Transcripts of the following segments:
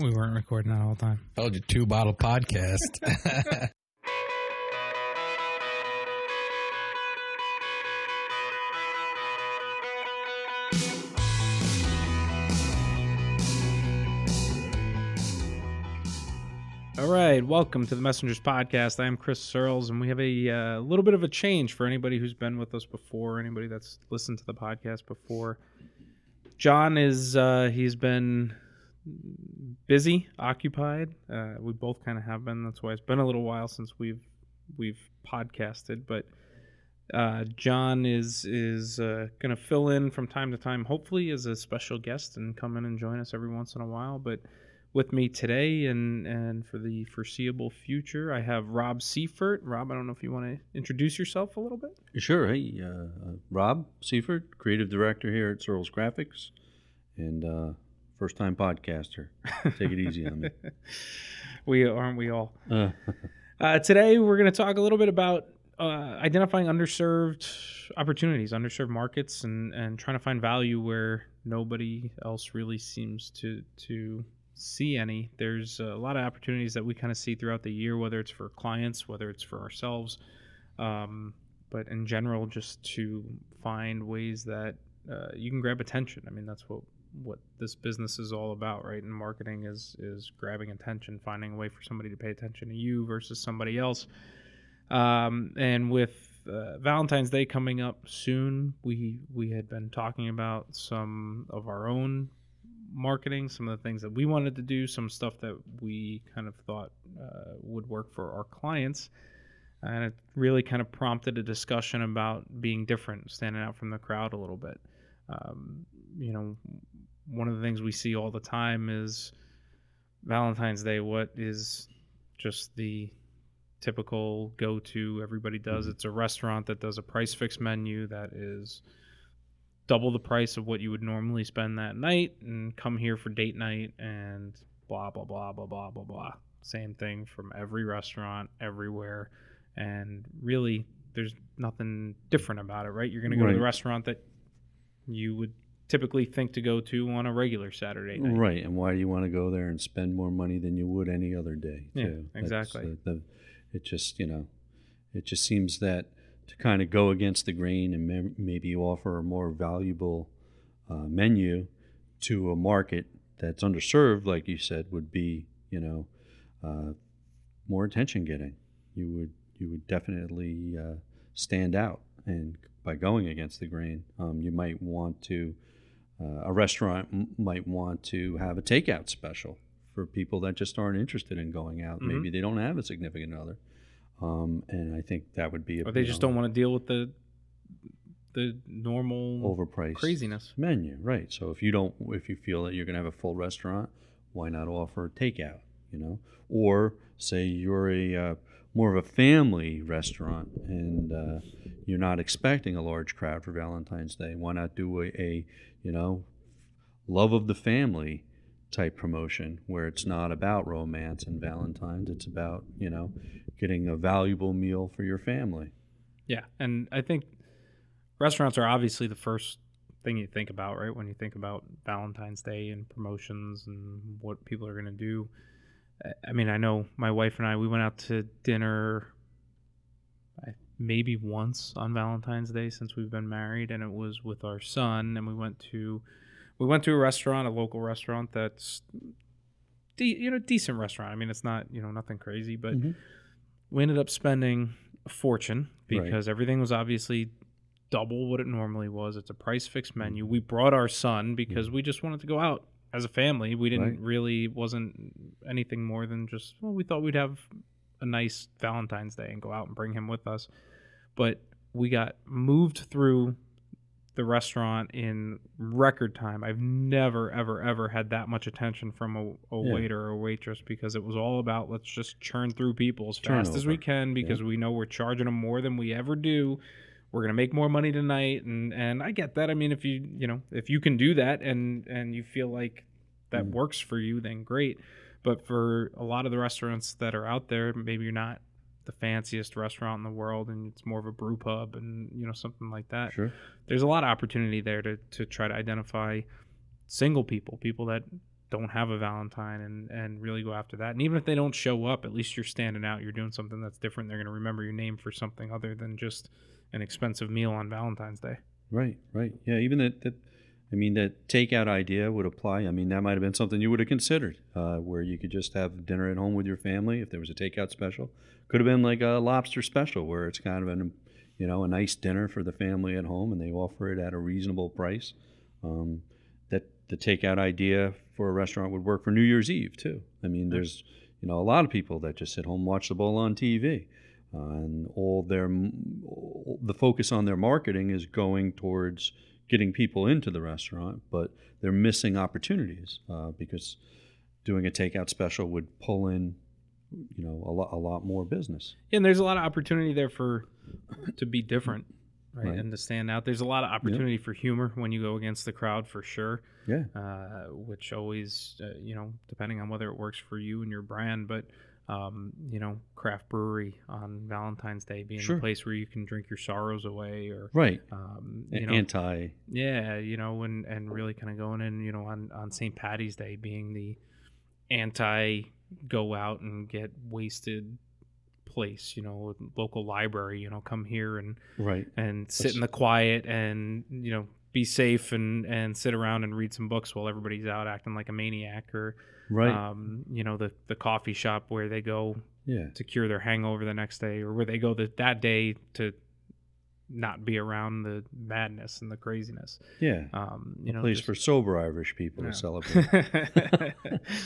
We weren't recording that all the time. Told you two bottle podcast. All right, welcome to the Messengers Podcast. I am Chris Searles, and we have a uh, little bit of a change for anybody who's been with us before, anybody that's listened to the podcast before. John is uh, he's been busy, occupied. Uh, we both kind of have been. That's why it's been a little while since we've we've podcasted. But uh, John is is uh, going to fill in from time to time, hopefully as a special guest, and come in and join us every once in a while. But with me today and and for the foreseeable future, I have Rob Seifert. Rob, I don't know if you want to introduce yourself a little bit. Sure. Hey, uh, uh, Rob Seifert, creative director here at Searles Graphics, and uh, first time podcaster. Take it easy on me. we aren't we all. Uh, Uh, today, we're going to talk a little bit about uh, identifying underserved opportunities, underserved markets, and, and trying to find value where nobody else really seems to to see any. There's a lot of opportunities that we kind of see throughout the year, whether it's for clients, whether it's for ourselves, um, but in general, just to find ways that uh, you can grab attention. I mean, that's what what this business is all about, right? And marketing is is grabbing attention, finding a way for somebody to pay attention to you versus somebody else. Um, and with uh, Valentine's Day coming up soon, we we had been talking about some of our own marketing, some of the things that we wanted to do, some stuff that we kind of thought uh, would work for our clients. And it really kind of prompted a discussion about being different, standing out from the crowd a little bit. Um, you know, one of the things we see all the time is Valentine's Day. What is just the typical go to everybody does? Mm-hmm. It's a restaurant that does a price fixed menu that is double the price of what you would normally spend that night and come here for date night and blah, blah, blah, blah, blah, blah, blah. Same thing from every restaurant, everywhere. And really, there's nothing different about it, right? You're going to go to the restaurant that you would typically think to go to on a regular Saturday night. right. And why do you want to go there and spend more money than you would any other day? Yeah, too? Exactly. uh, the, it just, you know, it just seems that to kind of go against the grain and mem- maybe offer a more valuable uh, menu to a market that's underserved, like you said, would be, you know, uh, more attention getting. You would you would definitely uh, stand out, and by going against the grain, um, you might want to. Uh, a restaurant m- might want to have a takeout special for people that just aren't interested in going out. Mhm. Maybe they don't have a significant other, um, and I think that would be a Or they just don't want to deal with the the normal overpriced craziness. menu, right? So if you don't, if you feel that you're going to have a full restaurant, why not offer a takeout? You know, or say you're a uh, more of a family restaurant and uh, you're not expecting a large crowd for Valentine's Day. Why not do a, a you know love of the family type promotion where it's not about romance and Valentine's. It's about you know getting a valuable meal for your family. Yeah, and I think restaurants are obviously the first thing you think about, right? When you think about Valentine's Day and promotions and what people are going to do. I- mean, I know my wife and I we went out to dinner I- maybe once on Valentine's Day since we've been married and it was with our son and we went to we went to a restaurant, a local restaurant that's de- you know, decent restaurant. I mean, it's not, you know, nothing crazy, but Mhm. we ended up spending a fortune Right. because everything was obviously double what it normally was. It's a price fixed menu. We brought our son because we just wanted to go out as a family. We didn't Right. really wasn't anything more than just well, we thought we'd have a nice Valentine's Day and go out and bring him with us. But we got moved through the restaurant in record time. I've never, ever, ever had that much attention from a, a Yeah. waiter or a waitress because it was all about let's just churn through people as fast as we can because we know we're charging them more than we ever do. We're gonna make more money tonight, and and I get that. I mean, if you you know if you can do that and and you feel like that Mm. works for you, then great. But for a lot of the restaurants that are out there, maybe you're not the fanciest restaurant in the world, and it's more of a brew pub, and you know something like that Sure. there's a lot of opportunity there to, to try to identify single people, people that don't have a Valentine and and really go after that. And even if they don't show up, at least you're standing out. You're doing something that's different. They're going to remember your name for something other than just an expensive meal on Valentine's Day. Right, right. Yeah, even that, that I mean, that takeout idea would apply. I mean, that might have been something you would have considered, uh, where you could just have dinner at home with your family if there was a takeout special. Could have been like a lobster special, where it's kind of an, you know, a nice dinner for the family at home, and they offer it at a reasonable price. Um, that the takeout idea for a restaurant would work for New Year's Eve too. I mean, there's you know a lot of people that just sit home watch the bowl on TV, uh, and all their the focus on their marketing is going towards getting people into the restaurant, but they're missing opportunities uh, because doing a takeout special would pull in you know a lot a lot more business. Yeah, and there's a lot of opportunity there for to be different, right, Right. and to stand out. There's a lot of opportunity for humor when you go against the crowd, for sure. Yeah. Uh, which always, uh, you know, depending on whether it works for you and your brand, but. Um, you know, craft brewery on Valentine's Day being Sure. the place where you can drink your sorrows away, or Right. um, you know, Anti. yeah, you know, and and really kind of going in, you know, on on St. Patty's Day being the anti go out and get wasted place, you know, local library, you know, come here and Right. and sit in the quiet and you know be safe and and sit around and read some books while everybody's out acting like a maniac or Right. um, you know the the coffee shop where they go yeah. to cure their hangover the next day or where they go the, that day to not be around the madness and the craziness Yeah. um, you know, place just- for sober Irish people Yeah. to celebrate.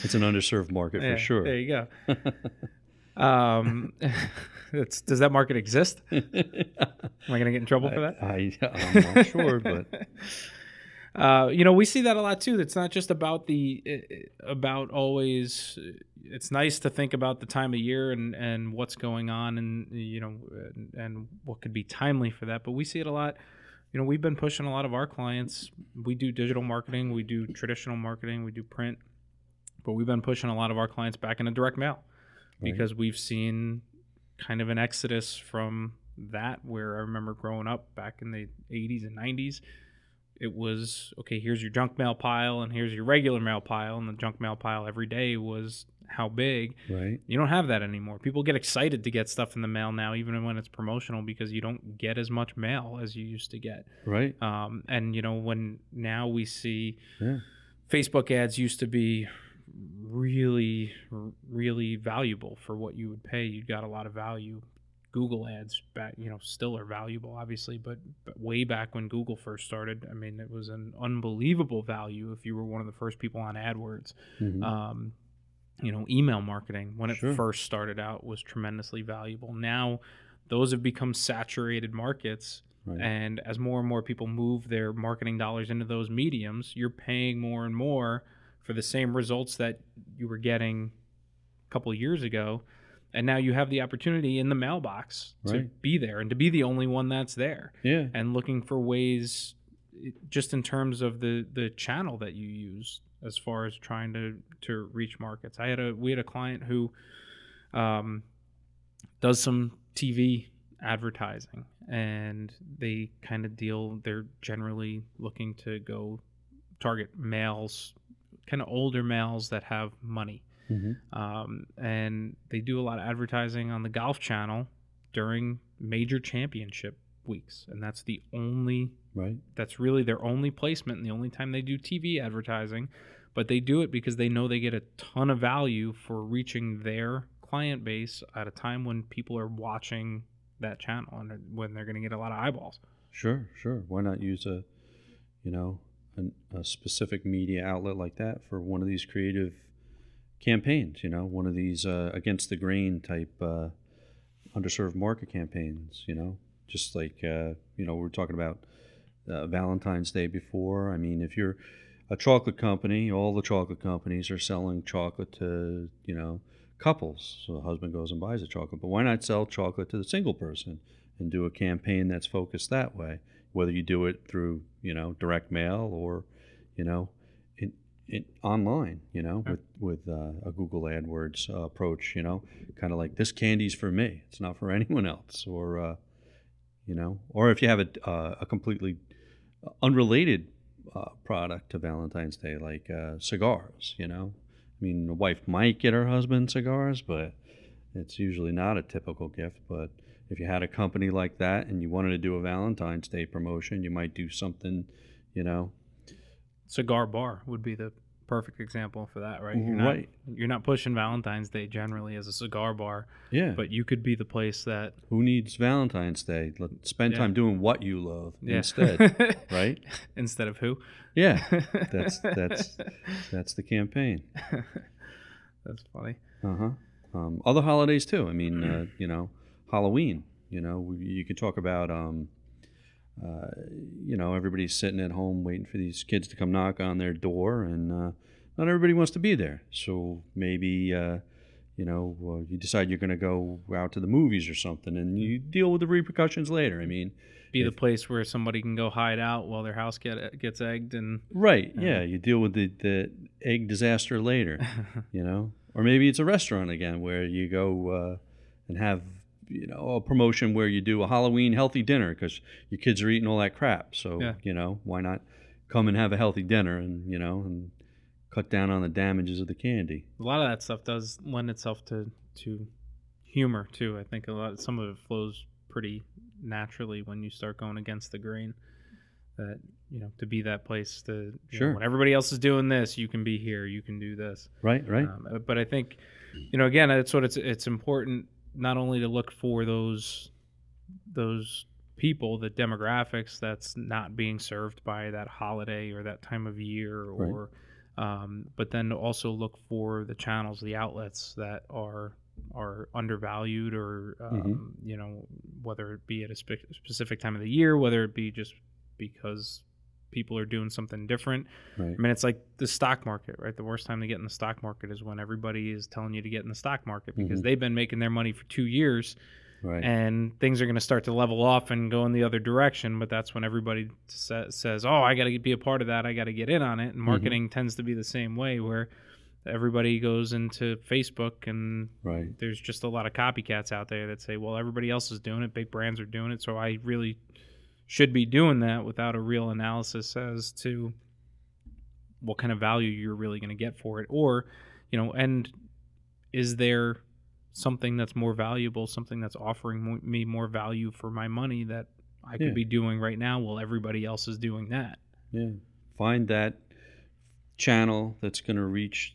it's an underserved market Yeah, for sure. There you go. Um, it's, does that market exist? Am I going to get in trouble for that? I, I'm not sure, but Uh, you know, we see that a lot too. It's not just about the uh, about always. It's nice to think about the time of year and and what's going on, and you know, and, and what could be timely for that. But we see it a lot. You know, we've been pushing a lot of our clients. We do digital marketing, we do traditional marketing, we do print, but we've been pushing a lot of our clients back into direct mail Right. because we've seen kind of an exodus from that. Where I remember growing up back in the 80s and 90s it was okay here's your junk mail pile and here's your regular mail pile and the junk mail pile every day was how big right. you don't have that anymore people get excited to get stuff in the mail now even when it's promotional because you don't get as much mail as you used to get Right. um, and you know when now we see Yeah. facebook ads used to be really really valuable for what you would pay you got a lot of value google ads back you know still are valuable obviously but, but way back when google first started i mean it was an unbelievable value if you were one of the first people on adwords Mhm. um, you know, email marketing when it Sure. first started out was tremendously valuable. Now, those have become saturated markets, right. and as more and more people move their marketing dollars into those mediums, you're paying more and more for the same results that you were getting a couple of years ago. And now you have the opportunity in the mailbox to be there and to be the only one that's there yeah. and looking for ways just in terms of the the channel that you use as far as trying to to reach markets i had a we had a client who um does some tv advertising and they kind of deal they're generally looking to go target males kind of older males that have money Mhm. um, and they do a lot of advertising on the golf channel during major championship weeks and that's the only Right. that's really their only placement and the only time they do tv advertising but they do it because they know they get a ton of value for reaching their client base at a time when people are watching that channel and when they're going to get a lot of eyeballs Sure. Sure. Why not use a, you know, an, a specific media outlet like that for one of these creative campaigns? You know, one of these uh, against the grain type uh, underserved market campaigns. You know, just like uh, you know we are talking about uh, Valentine's Day before. I mean, if you're a chocolate company, all the chocolate companies are selling chocolate to you know couples. So the husband goes and buys a chocolate, but why not sell chocolate to the single person and do a campaign that's focused that way? Whether you do it through you know direct mail or you know in, in online, you know, with with uh, a Google AdWords uh, approach, you know, kind of like this candy's for me, it's not for anyone else, or uh, you know, or if you have a uh, a completely unrelated uh, product to Valentine's Day, like uh, cigars. You know, I mean, the wife might get her husband cigars, but it's usually not a typical gift. But if you had a company like that and you wanted to do a Valentine's Day promotion, you might do something, you know, Cigar bar would be the perfect example for that, right? You're not, Right. You're not pushing Valentine's Day generally as a cigar bar, yeah. but you could be the place that who needs Valentine's Day? Let spend Yeah. time doing what you love yeah. instead, right? Instead of who? Yeah, that's that's that's the campaign. that's funny. Uh huh. Um, other holidays too. I mean, uh, you know, Halloween. You know, you could talk about, um, uh, you know, everybody's sitting at home waiting for these kids to come knock on their door, and uh, not everybody wants to be there. So maybe, uh, you know, uh, you decide you're going to go out to the movies or something, and you deal with the repercussions later. I mean, Be the place where somebody can go hide out while their house get gets egged and right? Uh-huh. Yeah, you deal with the the egg disaster later. you know or maybe it's a restaurant again where you go uh, and have you know a promotion where you do a halloween healthy dinner because your kids are eating all that crap so Yeah. you know why not come and have a healthy dinner and you know and cut down on the damages of the candy a lot of that stuff does lend itself to to humor too. I think a lot some of it flows pretty naturally when you start going against the grain. That you know to be that place to you know, when everybody else is doing this, you can be here. You can do this. right right Um, but I think, you know, again, that's what it's it's important not only to look for those those people, the demographics that's not being served by that holiday or that time of year, Right. or um, but then to also look for the channels, the outlets that are are undervalued, or um, Mhm. you know, whether it be at a spe- specific time of the year, whether it be just because people are doing something different right I mean, it's like the stock market, right? The worst time to get in the stock market is when everybody is telling you to get in the stock market because Mhm. they've been making their money for two years right and things are going to start to level off and go in the other direction. But that's when everybody sa- says, oh, I got to be a part of that. I got to get in on it. And marketing tends to be the same way where everybody goes into Facebook and right there's just a lot of copycats out there that say, well, everybody else is doing it. Big brands are doing it. So I really should be doing that without a real analysis as to what kind of value you're really going to get for it. Or, you know, and is there something that's more valuable, something that's offering me more value for my money that I could Yeah. be doing right now while everybody else is doing that? yeah find that channel that's going to reach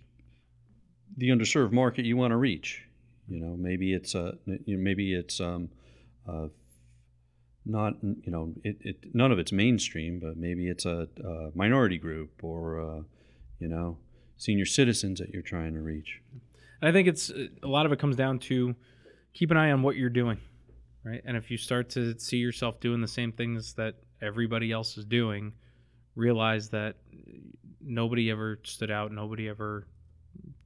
the underserved market you want to reach you know maybe it's a you know, maybe it's um uh not you know it, it none of it's mainstream but maybe it's a, a minority group or uh, you know senior citizens that you're trying to reach And I think it's a lot of it comes down to keep an eye on what you're doing, right? And if you start to see yourself doing the same things that everybody else is doing, realize that nobody ever stood out, nobody ever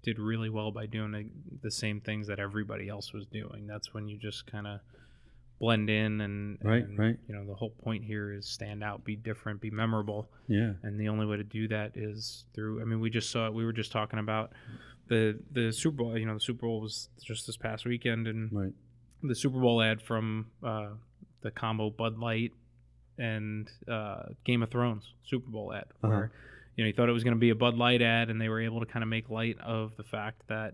did really well by doing the- the same things that everybody else was doing. That's when you just kind of blend in and, Right, and, right. you know the whole point here is stand out be different be memorable yeah and the only way to do that is through i mean we just saw it we were just talking about the the super bowl you know the super bowl was just this past weekend and right the super bowl ad from uh, the combo bud light and uh, game of thrones super bowl ad Uh-huh. where you know you thought it was going to be a bud light ad and they were able to kind of make light of the fact that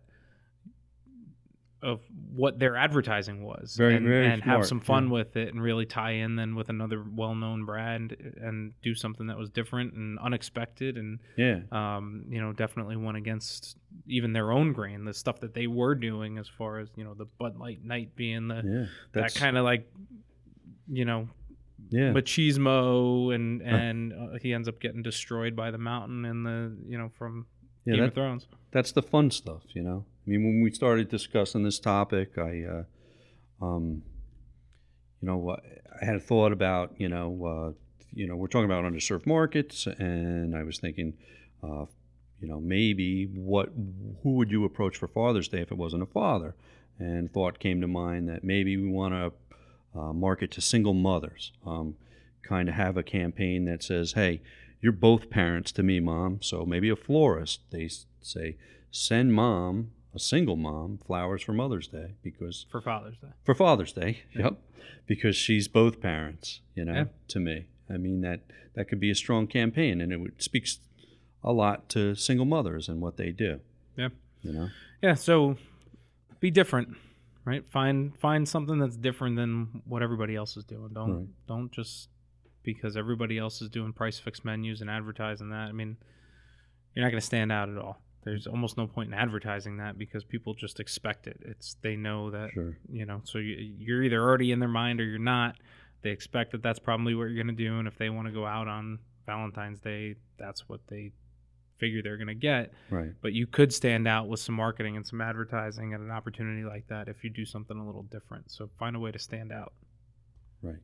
of what their advertising was Very, and, very and have some fun yeah. with it and really tie in then with another well-known brand and do something that was different and unexpected and yeah. um, you know definitely went against even their own grain the stuff that they were doing as far as you know the Bud Light Knight being the yeah that kind of like you know yeah. machismo and and uh, he ends up getting destroyed by the mountain and the you know from yeah Game that, of Thrones that's the fun stuff, you know. I mean, when we started discussing this topic, I, uh, um, you know, I had a thought about, you know, uh, you know, we're talking about underserved markets, and I was thinking, uh, you know, maybe what, who would you approach for Father's Day if it wasn't a father? And thought came to mind that maybe we want to uh, market to single mothers, um, kind of have a campaign that says, hey, you're both parents to me, mom. So maybe a florist, they say, send mom, a single mom, flowers for Mother's Day because for Father's Day for Father's Day. Yep, because she's both parents, you know, Yeah. to me. I mean that that could be a strong campaign, and it would, speaks a lot to single mothers and what they do. Yeah. You know. Yeah, so be different, right? Find find something that's different than what everybody else is doing. Don't Right. don't just because everybody else is doing price fixed menus and advertising that. I mean, you're not going to stand out at all. There's almost no point in advertising that because people just expect it. It's they know that Sure. you know. So you, you're either already in their mind or you're not. They expect that that's probably what you're going to do, and if they want to go out on Valentine's Day, that's what they figure they're going to get Right. but you could stand out with some marketing and some advertising at an opportunity like that if you do something a little different. So find a way to stand out. Right.